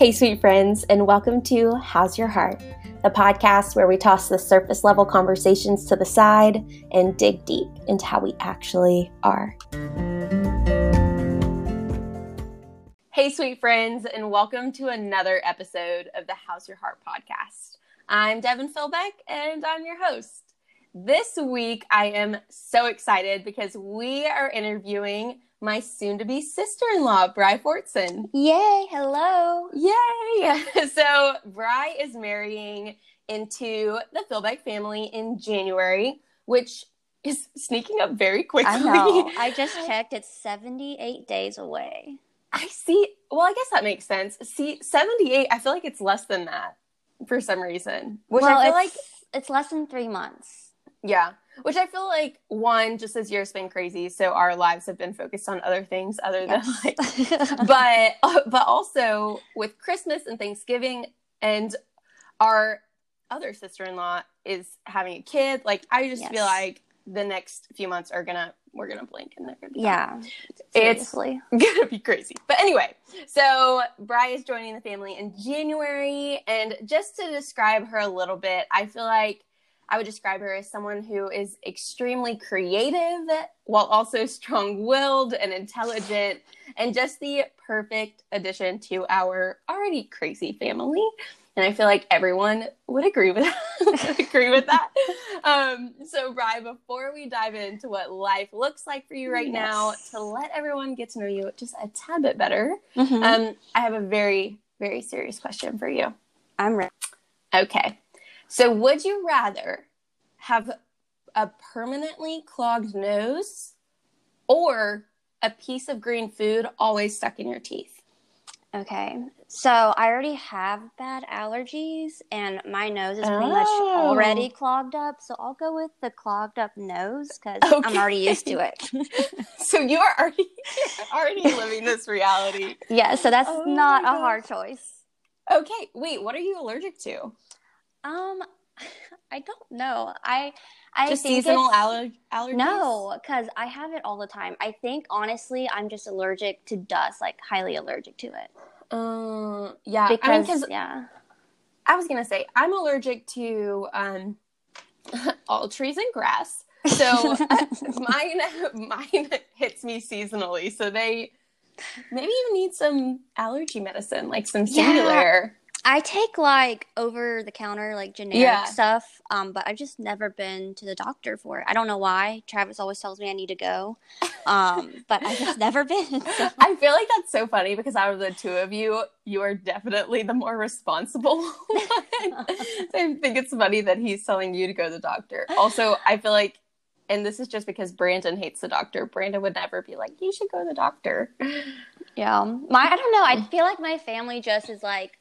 Hey, sweet friends, and welcome to How's Your Heart, the podcast where we toss the surface level conversations to the side and dig deep into how we actually are. Hey, sweet friends, and welcome to another episode of the How's Your Heart podcast. I'm Devin Philbeck, and I'm your host. This week, I am so excited because we are interviewing my soon to be sister in law, Brai Fortson. Yay, hello. Yay. So, Brai is marrying into the Philbeck family in January, which is sneaking up very quickly. I know. I just checked. It's 78 days away. I see. Well, I guess that makes sense. See, 78, I feel like it's less than that for some reason. Which well, I feel it's, like, it's less than three months. yeah. Which I feel like, one, just this year's been crazy. So our lives have been focused on other things other than Yes. like but uh, but also with Christmas and Thanksgiving and our other sister-in-law is having a kid. Like I just Yes. feel like the next few months are gonna we're gonna blink and they're gonna be gone. yeah. It's gonna be crazy. But anyway, so Brai is joining the family in January, and just to describe her a little bit, I feel like I would describe her as someone who is extremely creative while also strong-willed and intelligent, and just the perfect addition to our already crazy family. And I feel like everyone would agree with would agree with that. Um, so, Brai, before we dive into what life looks like for you right now, to let everyone get to know you just a tad bit better, Mhm. um, I have a very, very serious question for you. I'm ready. Okay. So, would you rather have a permanently clogged nose or a piece of green food always stuck in your teeth? Okay. So I already have bad allergies and my nose is pretty much Oh. already clogged up. So I'll go with the clogged up nose because I'm already used to it. So, you are already, already living this reality. yeah. So that's Oh not a oh hard choice. Okay. Wait, what are you allergic to? Um, I don't know. I I Just think seasonal it's- aller- allergies? No, because I have it all the time. I think honestly, I'm just allergic to dust, like highly allergic to it. Um, yeah. Because I mean, 'cause yeah, I was gonna say I'm allergic to um all trees and grass. So uh, mine mine hits me seasonally. So they maybe you need some allergy medicine, like some Yeah. I take like over the counter like generic Yeah. stuff. Um, but I've just never been to the doctor for it. I don't know why. Travis always tells me I need to go. Um, but I've just never been. So. I feel like that's so funny because out of the two of you, you are definitely the more responsible one. I think it's funny that he's telling you to go to the doctor. Also, I feel like, and this is just because Brandon hates the doctor. Brandon would never be like, "You should go to the doctor." Yeah. My I don't know. I feel like my family just is like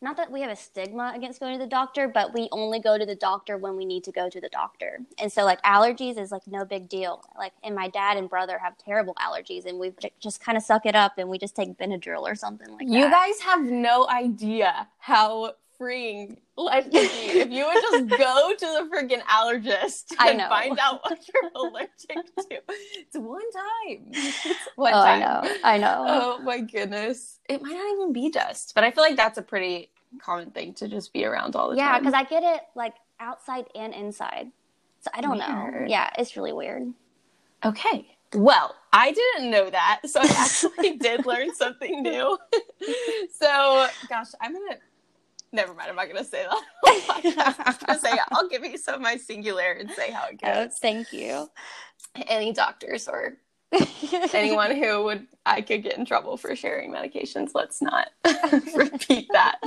not that we have a stigma against going to the doctor, but we only go to the doctor when we need to go to the doctor. And so like allergies is like no big deal. Like and my dad and brother have terrible allergies and we just kind of suck it up and we just take Benadryl or something like You that. You guys have no idea how freeing life would be if you would just go to the freaking allergist and find out what you're allergic to. It's one time. It's one oh, I know. I know. Oh my goodness. It might not even be dust, but I feel like that's a pretty common thing to just be around all the yeah, time. Yeah, cuz I get it like outside and inside. So I don't know. Yeah, it's really weird. Okay. Well, I didn't know that, so I actually did learn something new. so, gosh, I'm gonna. Never mind. I'm not gonna say that. I'm say I'll give you some of my Singulair and say how it Oh, goes. thank you. Any doctors or anyone who would I could get in trouble for sharing medications. Let's not repeat that.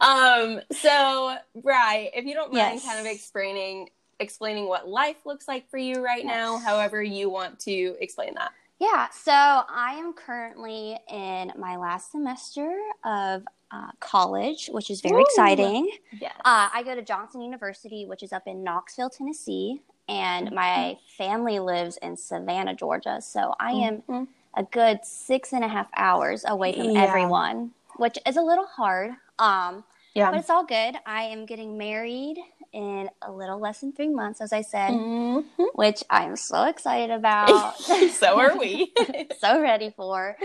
Um, so, Brai, if you don't mind, Yes. kind of explaining explaining what life looks like for you right now, however you want to explain that. Yeah, so I am currently in my last semester of uh, college, which is very Ooh. exciting. Yes. Uh, I go to Johnson University, which is up in Knoxville, Tennessee, and my family lives in Savannah, Georgia. So I am Mhm. a good six and a half hours away from Yeah. everyone, which is a little hard. Um, Yeah. but it's all good. I am getting married in a little less than three months, as I said, Mhm. which I'm so excited about. so are we. so ready for.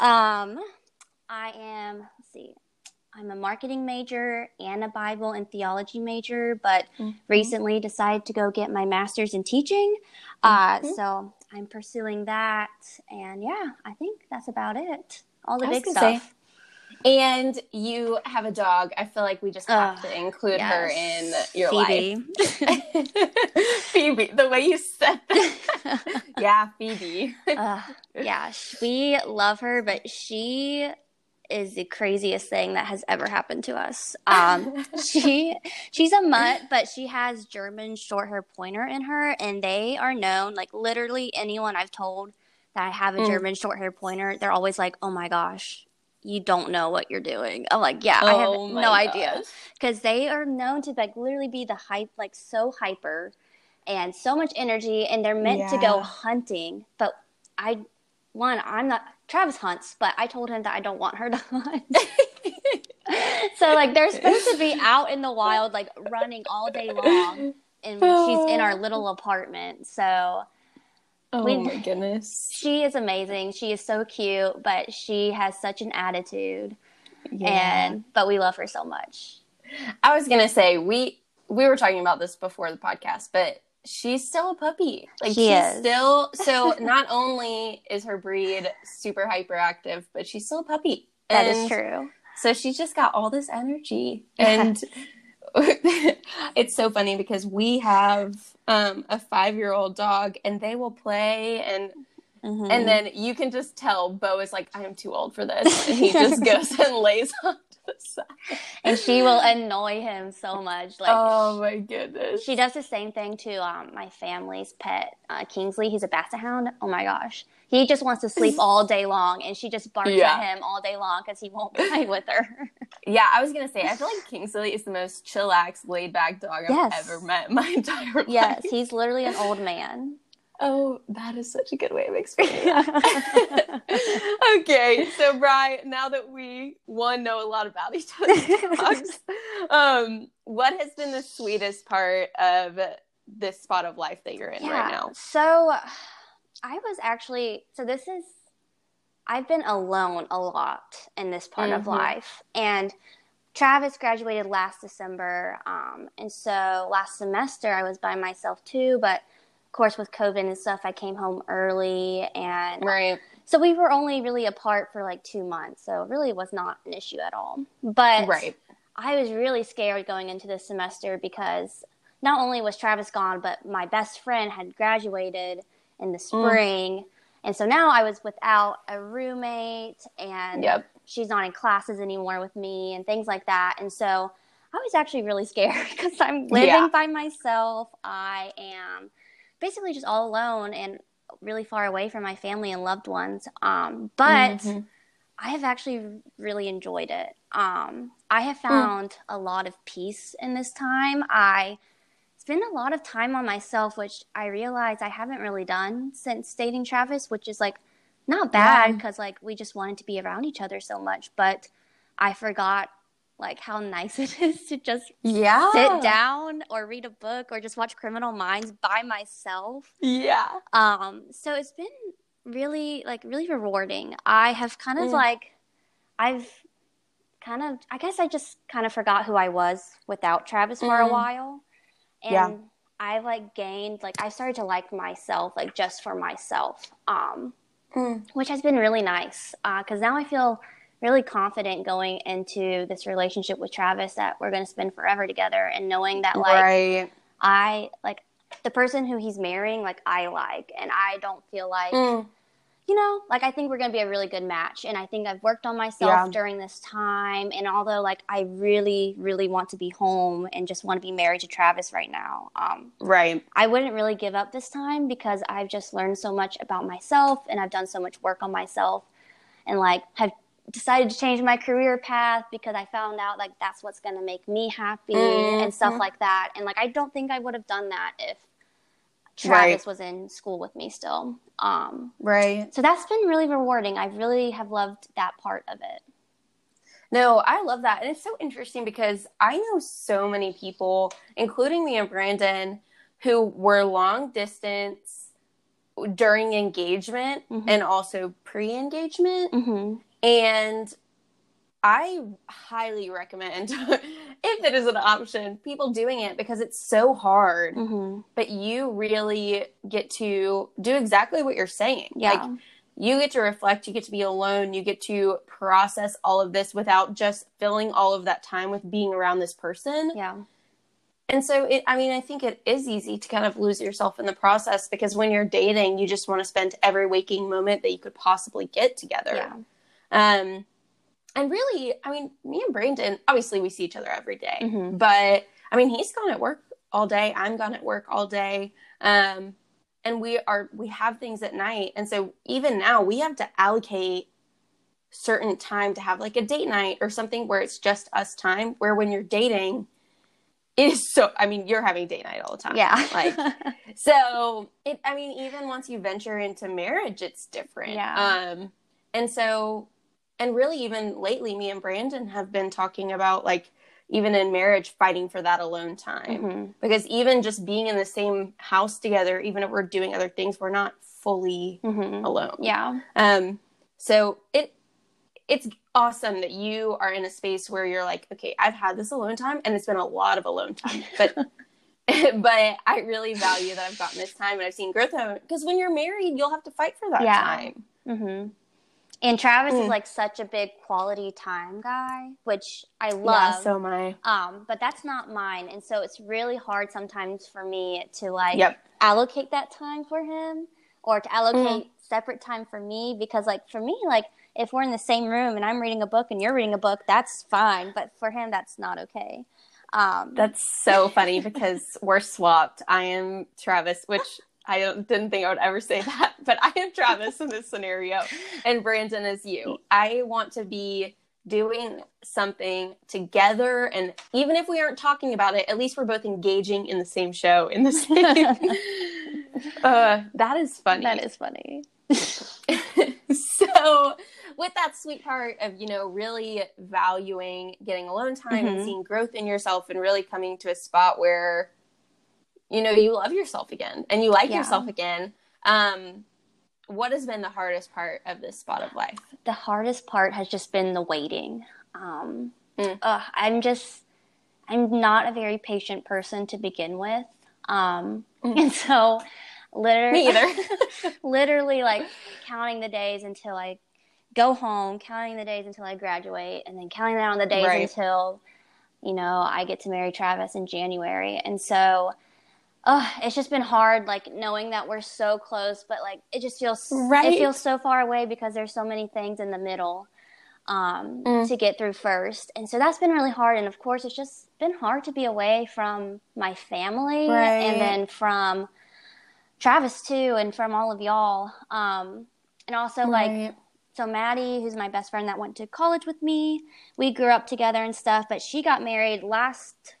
Um, I am. See. I'm a marketing major and a Bible and theology major, but Mm-hmm. recently decided to go get my master's in teaching. Uh, Mhm. so I'm pursuing that. And yeah, I think that's about it. All the big stuff. say, And you have a dog. I feel like we just have Ugh, to include her in your Phoebe. life. Phoebe, the way you said that. yeah, Phoebe. uh, yeah, we love her, but she is the craziest thing that has ever happened to us. Um, she she's a mutt, but she has German short hair pointer in her, and they are known. Like literally, anyone I've told that I have a Mm. German short hair pointer, they're always like, "Oh my gosh." You don't know what you're doing. I'm like, yeah, I have Oh no idea because they are known to like literally be the hype, like so hyper and so much energy, and they're meant to go hunting. But I, one, I'm not. Travis hunts, but I told him that I don't want her to hunt. so like they're supposed to be out in the wild, like running all day long, and she's in our little oh. apartment. So Oh We- my goodness. she is amazing. She is so cute, but she has such an attitude, Yeah. and but we love her so much. I was gonna say we we were talking about this before the podcast, but she's still a puppy. Like She she's is. still so not only is her breed super hyperactive, but she's still a puppy. That is And true. So she's just got all this energy. And it's so funny because we have um, a five year old dog and they will play and Mhm. and then you can just tell Bo is like, I am too old for this. And he just goes and lays on to the side. And she will annoy him so much. Like oh my goodness. she does the same thing to um, my family's pet, uh, Kingsley. He's a basset hound. Oh my gosh, he just wants to sleep all day long, and she just barks Yeah. at him all day long because he won't play with her. Yeah, I was gonna say, I feel like Kingsley is the most chillax, laid back dog I've Yes. ever met in my entire life. yes, he's literally an old man. Oh, that is such a good way of explaining that. okay, so Brai, now that we one know a lot about each other's dogs, um, what has been the sweetest part of this spot of life that you're in right now? So I was actually so this is I've been alone a lot in this part of Mhm. life. And Travis graduated last December. Um, and so last semester I was by myself too, but of course with COVID and stuff I came home early and Right. so we were only really apart for like two months. So it really was not an issue at all. But Right. I was really scared going into this semester because not only was Travis gone, but my best friend had graduated in the mm. spring. And so now I was without a roommate and Yep. she's not in classes anymore with me and things like that. And so I was actually really scared because I'm living Yeah. by myself. I am basically just all alone and really far away from my family and loved ones. Um, but Mhm. I have actually really enjoyed it. Um, I have found a lot of peace in this time. I spend a lot of time on myself, which I realize I haven't really done since dating Travis, which is like not bad Yeah. because like we just wanted to be around each other so much, but I forgot like how nice it is to just Yeah. sit down or read a book or just watch Criminal Minds by myself. Yeah. Um, so it's been really like really rewarding. I have kind of Mm. like I've kind of I guess I just kind of forgot who I was without Travis for a Mm. while. And Yeah. I've like gained like I started to like myself like just for myself. Um Mm. which has been really nice because now I feel really confident going into this relationship with Travis that we're going to spend forever together and knowing that like right. I like the person who he's marrying, like I like, and I don't feel like Mm. you know, like I think we're gonna be a really good match. And I think I've worked on myself Yeah. during this time. And although like I really, really want to be home and just want to be married to Travis right now, um, Right. I wouldn't really give up this time because I've just learned so much about myself and I've done so much work on myself and like have decided to change my career path because I found out like that's what's going to make me happy and stuff like that. And like I don't think I would have done that if Travis Right. was in school with me still. Um Right. so that's been really rewarding. I really have loved that part of it. No, I love that. And it's so interesting because I know so many people, including me and Brandon, who were long distance during engagement Mhm. and also pre engagement. Mm-hmm. And I highly recommend, if it is an option, people doing it because it's so hard. Mm-hmm. But you really get to do exactly what you're saying. Yeah. Like, you get to reflect, you get to be alone, you get to process all of this without just filling all of that time with being around this person. yeah. And so it I mean I think it is easy to kind of lose yourself in the process because when you're dating you just want to spend every waking moment that you could possibly get together. Yeah. Um and really, I mean, me and Brandon, obviously we see each other every day, Mhm. but I mean, he's gone at work all day, I'm gone at work all day. Um and we are we have things at night. And so even now we have to allocate certain time to have like a date night or something where it's just us time where when you're dating it is so i mean you're having date night all the time Yeah. like so it i mean even once you venture into marriage it's different Yeah. um and so and really even lately me and brandon have been talking about like even in marriage fighting for that alone time Mhm. because even just being in the same house together even if we're doing other things we're not fully Mhm. alone Yeah. um, so it it's awesome that you are in a space where you're like, okay, I've had this alone time, and it's been a lot of alone time, but but I really value that I've gotten this time and I've seen growth because when you're married, you'll have to fight for that Yeah. time. hmm And Travis Mm. is like such a big quality time guy, which I love. Yeah, so am I. um, but that's not mine, and so it's really hard sometimes for me to like Yep. allocate that time for him or to allocate Mm. separate time for me because like for me like if we're in the same room and I'm reading a book and you're reading a book, that's fine, but for him that's not okay. Um, That's so funny because we're swapped. I am Travis, which I don't, didn't think I would ever say that, but I am Travis in this scenario, and Brandon is you. I want to be doing something together, and even if we aren't talking about it, at least we're both engaging in the same show in the same. uh, that is funny. that is funny. so with that sweet part of you know really valuing getting alone time and Mhm. seeing growth in yourself and really coming to a spot where you know you love yourself again and you like Yeah. yourself again um what has been the hardest part of this spot of life the hardest part has just been the waiting. Um, Mm. I'm just, I'm not a very patient person to begin with. Um, Mm. And so, literally, me either literally, like counting the days until I go home, counting the days until I graduate, and then counting down the days Right. until, you know, I get to marry Travis in January. And so, uh, it's just been hard, like knowing that we're so close, but like it just feels Right. it feels so far away because there's so many things in the middle um, Mm. to get through first, and so that's been really hard. And of course, it's just been hard to be away from my family Right. and then from Travis too, and from all of y'all. Um, and also like so Maddie, who's my best friend that went to college with me, we grew up together and stuff, but she got married last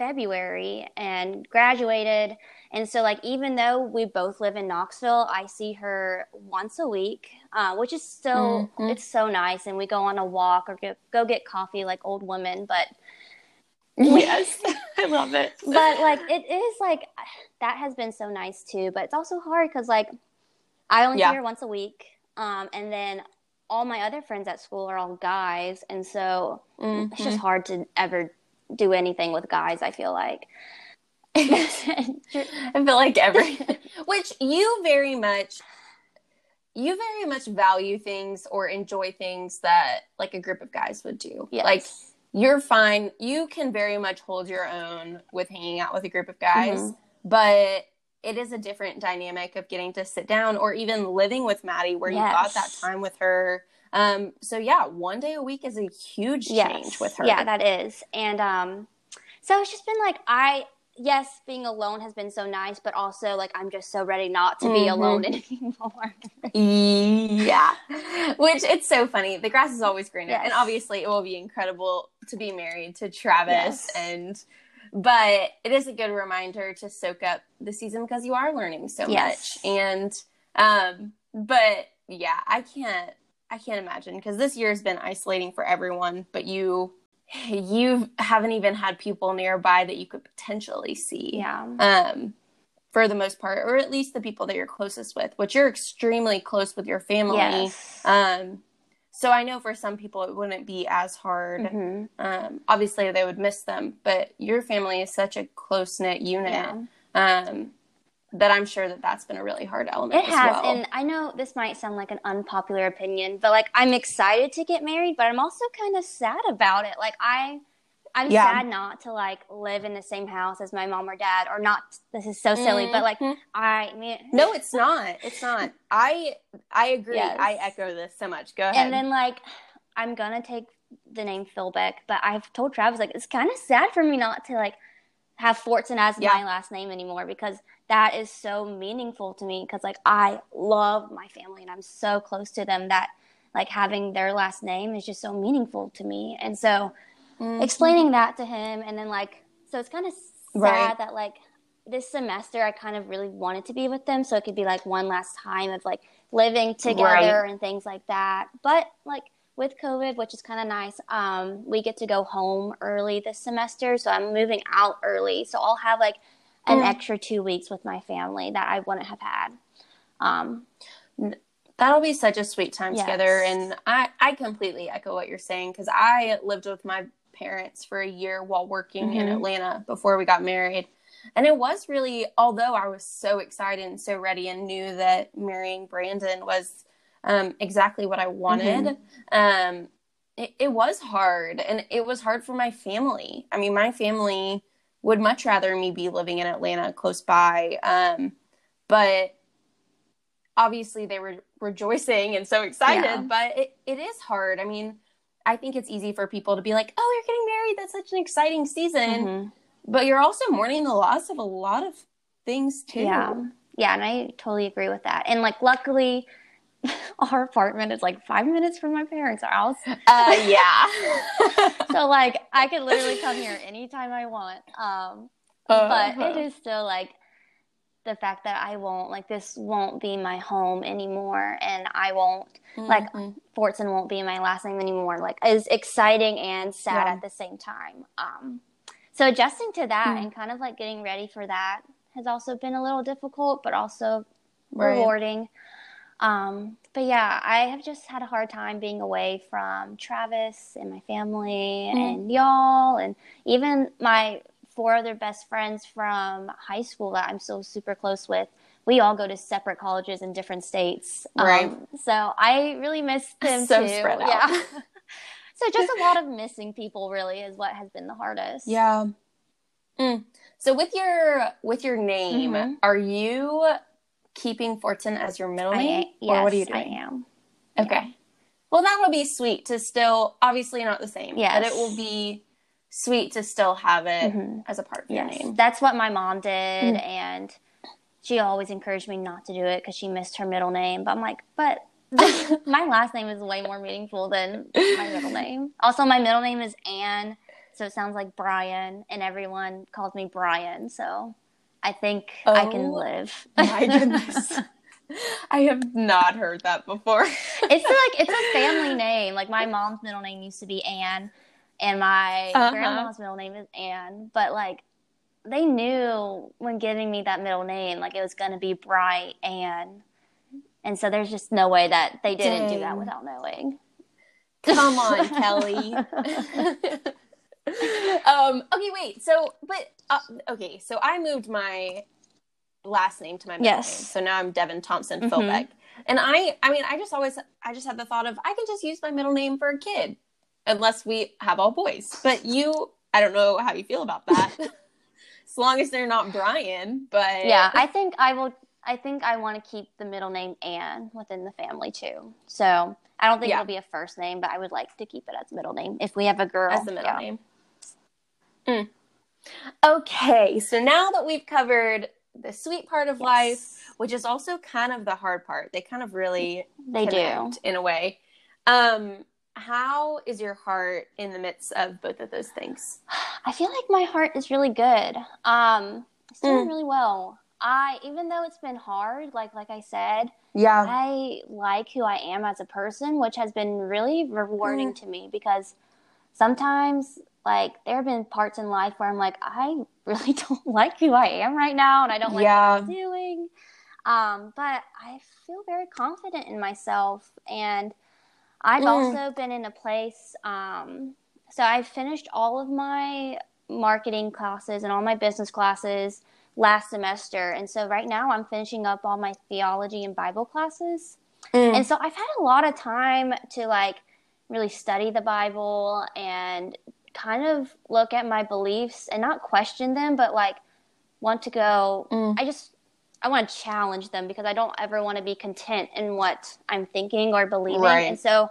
February and graduated. And so like even though we both live in Knoxville, I see her once a week, uh, which is still Mhm. it's so nice. And we go on a walk or go, go get coffee like old women, but yes i love it but like it is like that has been so nice too but it's also hard because like i only Yeah. see her once a week um, and then all my other friends at school are all guys and so Mhm. it's just hard to ever do anything with guys i feel like I feel like every, which you very much, you very much value things or enjoy things that like a group of guys would do. Yes. Like you're fine. You can very much hold your own with hanging out with a group of guys, Mhm. but it is a different dynamic of getting to sit down or even living with Maddie where you got that time with her. Um, so yeah, one day a week is a huge change with her. Yeah, that is. And um so it's just been like I yes, being alone has been so nice, but also like I'm just so ready not to be Mhm. alone anymore. Yeah. Which it's so funny. The grass is always greener. Yes. And obviously it will be incredible to be married to Travis Yes. and but it is a good reminder to soak up the season because you are learning so Yes. much. And um but yeah, I can't I can't imagine because this year has been isolating for everyone, but you you haven't even had people nearby that you could potentially see yeah. um, for the most part, or at least the people that you're closest with, which you're extremely close with your family. Yes. Um, so I know for some people it wouldn't be as hard. Mhm. Um, obviously, they would miss them, but your family is such a close knit unit Yeah. um, that I'm sure that that's been a really hard element. It as has, well. and I know this might sound like an unpopular opinion, but like I'm excited to get married, but I'm also kind of sad about it. Like I, I'm Yeah. sad not to like live in the same house as my mom or dad, or not. This is so silly, but like Mhm. I mean, no, it's not. It's not. I I agree. Yes. I echo this so much. Go ahead. and then like I'm gonna take the name Philbeck, but I've told Travis like it's kind of sad for me not to like have Fortson as Yeah. my last name anymore because that is so meaningful to me because like I love my family and I'm so close to them that like having their last name is just so meaningful to me. And so Mhm. explaining that to him and then like so it's kind of sad Right. that like this semester I kind of really wanted to be with them so it could be like one last time of like living together and things like that. But like with COVID, which is kind of nice, um, we get to go home early this semester. So I'm moving out early. So I'll have like an Mm. extra two weeks with my family that I wouldn't have had. Um, That'll be such a sweet time Yes. together. And I, I completely echo what you're saying because I lived with my parents for a year while working in Mhm. Atlanta before we got married. And it was really, although I was so excited and so ready and knew that marrying Brandon was um, exactly what I wanted, um, it, it was hard. And it was hard for my family. I mean, my family would much rather me be living in Atlanta close by. Um, but obviously they were rejoicing and so excited, Yeah. but it, it is hard. I mean, I think it's easy for people to be like, oh, you're getting married. That's such an exciting season. mhm. But you're also mourning the loss of a lot of things too. Yeah. Yeah, and I totally agree with that. And like luckily our apartment is like five minutes from my parents' house. Uh, yeah. So like I could literally come here anytime I want. Um but it is still like the fact that I won't like this won't be my home anymore and I won't like Mhm. Fortson won't be my last name anymore like is exciting and sad Yeah. at the same time. Um so adjusting to that Mm. and kind of like getting ready for that has also been a little difficult but also Right. rewarding. Um, but yeah, I have just had a hard time being away from Travis and my family Mm. and y'all, and even my four other best friends from high school that I'm still super close with. We all go to separate colleges in different states. Right. Um, so I really miss them So too. spread out. Yeah. so just a lot of missing people really is what has been the hardest. Yeah. Mm. So with your with your name, Mhm. are you keeping Fortson as your middle I, name, yes, or what are you doing? I am. Okay. Well, that would be sweet to still, obviously not the same, yes. but it will be sweet to still have it Mhm. as a part of your name. that's what my mom did, Mm. and she always encouraged me not to do it because she missed her middle name. But I'm like, but my last name is way more meaningful than my middle name. Also, my middle name is Anne, so it sounds like Brian, and everyone calls me Brian. So I think I can Oh, live. My goodness. I have not heard that before. it's like it's a family name. Like my mom's middle name used to be Anne, and my Uh-huh. grandma's middle name is Anne. But like they knew when giving me that middle name, like it was gonna be Bright Anne, and so there's just no way that they didn't do that without knowing. Come on, Kelly. um, okay, wait. So, but uh, okay, so I moved my last name to my middle Yes. name. So now I'm Devin Thompson Mhm. Philbeck. And I, I mean, I just always, I just had the thought of I can just use my middle name for a kid, unless we have all boys. But you, I don't know how you feel about that. as long as they're not Brian, but yeah, I think I will. I think I want to keep the middle name Anne within the family too. So I don't think Yeah. it'll be a first name, but I would like to keep it as middle name if we have a girl. as the middle Yeah. name. Mm. Okay, so now that we've covered the sweet part of life, which is also kind of the hard part, they kind of really They do. in a way. Um, how is your heart in the midst of both of those things? I feel like my heart is really good. Um, it's doing Mm. really well. I even though it's been hard, like like I said, Yeah, I like who I am as a person, which has been really rewarding to me because sometimes like there have been parts in life where I'm like I really don't like who I am right now and I don't like Yeah. what I'm doing. Um, but I feel very confident in myself and I've mm. also been in a place. Um, so I finished all of my marketing classes and all my business classes last semester, and so right now I'm finishing up all my theology and Bible classes. Mm. And so I've had a lot of time to like really study the Bible and kind of look at my beliefs and not question them, but like want to go. Mm. I just I want to challenge them because I don't ever want to be content in what I'm thinking or believing. Right. And so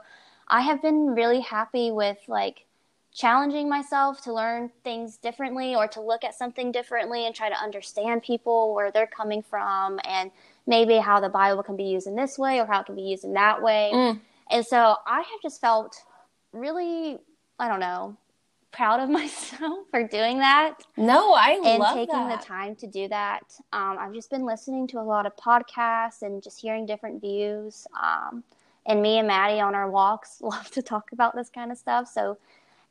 I have been really happy with like challenging myself to learn things differently or to look at something differently and try to understand people where they're coming from and maybe how the Bible can be used in this way or how it can be used in that way. Mm. And so I have just felt really, I don't know, proud of myself for doing that. No, I love and love taking that. the time to do that. Um, I've just been listening to a lot of podcasts and just hearing different views. Um, and me and Maddie on our walks love to talk about this kind of stuff. So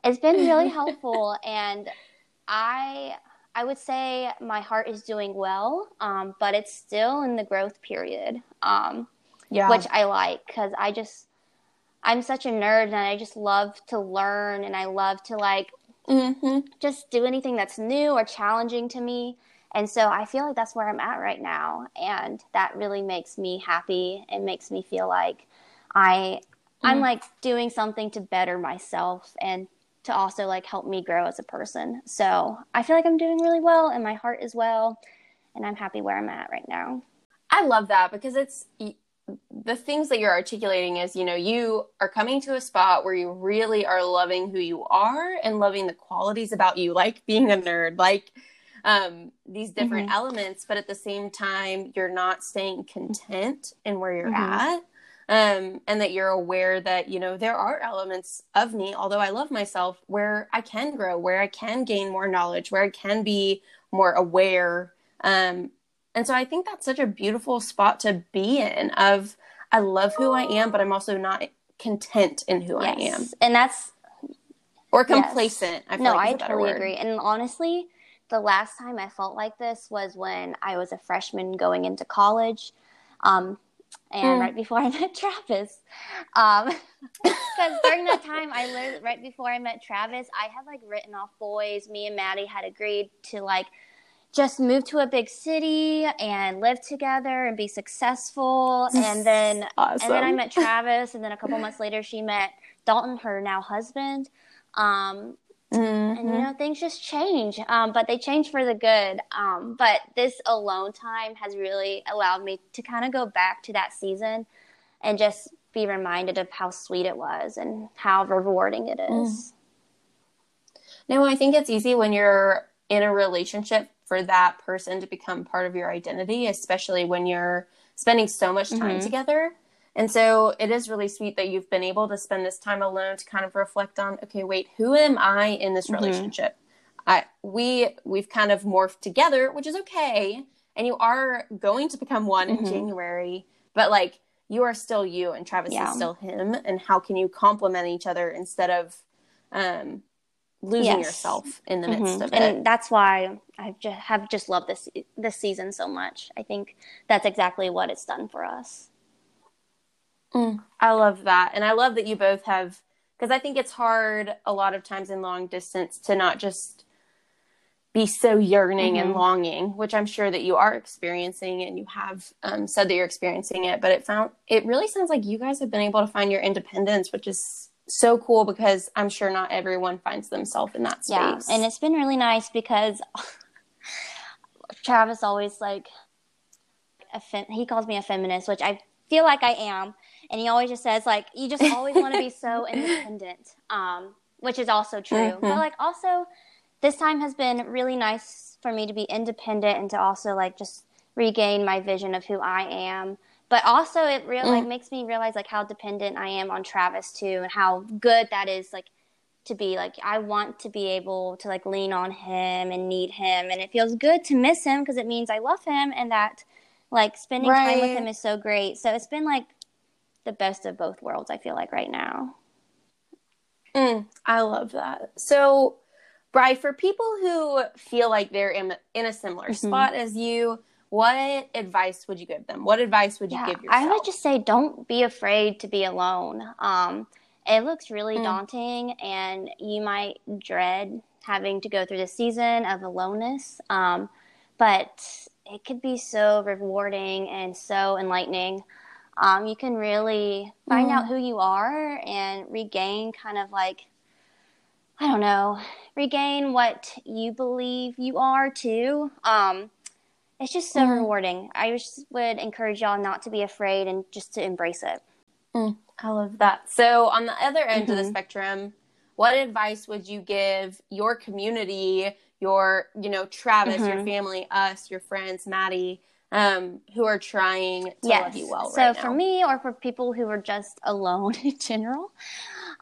it's been really helpful, and I I would say my heart is doing well, um, but it's still in the growth period. Um, yeah. which I like because I just I'm such a nerd and I just love to learn and I love to like mm-hmm. just do anything that's new or challenging to me. And so I feel like that's where I'm at right now. And that really makes me happy. It makes me feel like I mm. I'm like doing something to better myself and to also like help me grow as a person. So I feel like I'm doing really well and my heart is well and I'm happy where I'm at right now. I love that because it's the things that you're articulating is you know you are coming to a spot where you really are loving who you are and loving the qualities about you like being a nerd like um, these different mm-hmm. elements but at the same time you're not staying content in where you're mm-hmm. at um, and that you're aware that you know there are elements of me although i love myself where i can grow where i can gain more knowledge where i can be more aware um, and so I think that's such a beautiful spot to be in of I love who I am, but I'm also not content in who yes. I am. And that's or complacent. Yes. I no, like I totally agree. And honestly, the last time I felt like this was when I was a freshman going into college. Um, and mm. right before I met Travis. Um, because during that time, I lived right before I met Travis, I had like written off boys. Me and Maddie had agreed to like just move to a big city and live together and be successful. And then awesome. and then I met Travis, and then a couple months later she met Dalton, her now husband. Um, mm-hmm. And you mm-hmm. know things just change, um, but they change for the good. Um, but this alone time has really allowed me to kind of go back to that season and just be reminded of how sweet it was and how rewarding it is. Mm. Now, I think it's easy when you're in a relationship for that person to become part of your identity, especially when you're spending so much time mm-hmm. together. And so it is really sweet that you've been able to spend this time alone to kind of reflect on, okay, wait, who am I in this mm-hmm. relationship? I we we've kind of morphed together, which is okay. And you are going to become one mm-hmm. in January, but like you are still you and Travis yeah. is still him. And how can you complement each other instead of um losing yes. yourself in the midst mm-hmm. of it. And that's why I have just have just loved this this season so much. I think that's exactly what it's done for us. Mm, I love that. And I love that you both have because I think it's hard a lot of times in long distance to not just be so yearning mm-hmm. and longing, which I'm sure that you are experiencing and you have um, said that you're experiencing it. But it found it really sounds like you guys have been able to find your independence, which is so cool because I'm sure not everyone finds themselves in that space. Yeah, and it's been really nice because Travis always like a fem- he calls me a feminist, which I feel like I am, and he always just says like you just always want to be so independent, um, which is also true. Mm-hmm. But like also, this time has been really nice for me to be independent and to also like just regain my vision of who I am but also it real mm. like makes me realize like how dependent I am on Travis too and how good that is like to be like I want to be able to like lean on him and need him and it feels good to miss him because it means I love him and that like spending right. time with him is so great. So it's been like the best of both worlds I feel like right now. Mm, I love that. So Brai, for people who feel like they're in, in a similar mm-hmm. spot as you, what advice would you give them? What advice would you Yeah, give yourself? I would just say don't be afraid to be alone. Um, it looks really Mm. daunting, and you might dread having to go through the season of aloneness. Um, but it could be so rewarding and so enlightening. Um, you can really find Mm. out who you are and regain kind of like I don't know, regain what you believe you are too. Um, it's just so Mhm. rewarding. I just would encourage y'all not to be afraid and just to embrace it. I love that. So, on the other end of the Mhm. spectrum, what advice would you give your community, your, you know, Travis, your Mhm. family, us, your friends, Maddie, um, who are trying to love you well so right for me, or for people who are just alone in general,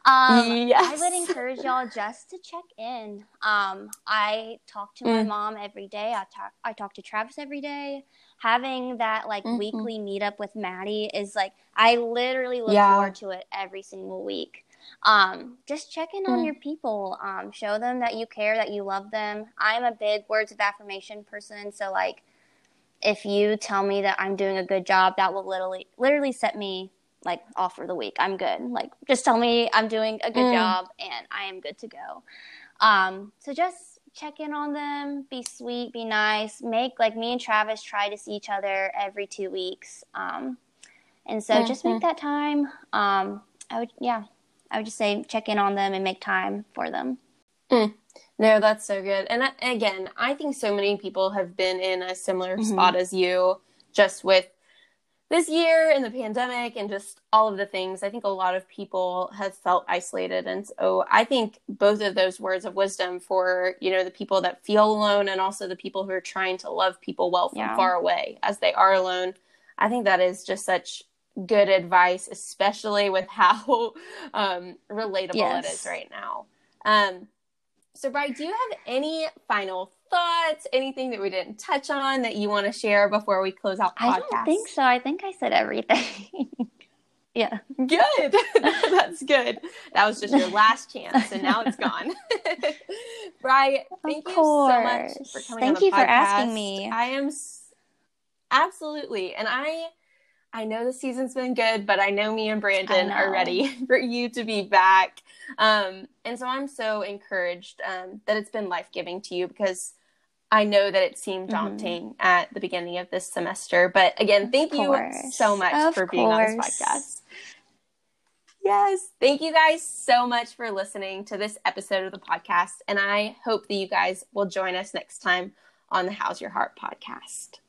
um, I would encourage y'all just to check in. Um, I talk to my Mm. mom every day. I talk. I talk to Travis every day. Having that like Mhm. weekly meetup with Maddie is like I literally look Yeah. forward to it every single week. Um, just check in on Mm. your people. Um, show them that you care, that you love them. I'm a big words of affirmation person, so like if you tell me that I'm doing a good job, that will literally literally set me like off for the week. I'm good. Like just tell me I'm doing a good Mm. job and I am good to go. Um, so just check in on them, be sweet, be nice. Make like me and Travis try to see each other every two weeks. Um, and so just Mhm. make that time. Um, I would yeah, I would just say check in on them and make time for them. No, that's so good. And I, again, I think so many people have been in a similar Mhm. spot as you, just with this year and the pandemic and just all of the things. I think a lot of people have felt isolated. And so I think both of those words of wisdom for, you know, the people that feel alone and also the people who are trying to love people well from Yeah. far away as they are alone. I think that is just such good advice, especially with how um, relatable it Yes. is right now. Um, so, Brai, do you have any final thoughts? Anything that we didn't touch on that you want to share before we close out the I podcast? don't think so. I think I said everything. yeah. Good. That's good. That was just your last chance, and now it's gone. Brai, thank you so much for coming. Thank on the you for asking me. I am s- absolutely, and I. I know the season's been good, but I know me and Brandon are ready for you to be back. Um, and so I'm so encouraged um, that it's been life giving to you because I know that it seemed Mhm. daunting at the beginning of this semester. But again, thank you so much Of for being on this podcast. Yes. Thank you guys so much for listening to this episode of the podcast. And I hope that you guys will join us next time on the How's Your Heart podcast.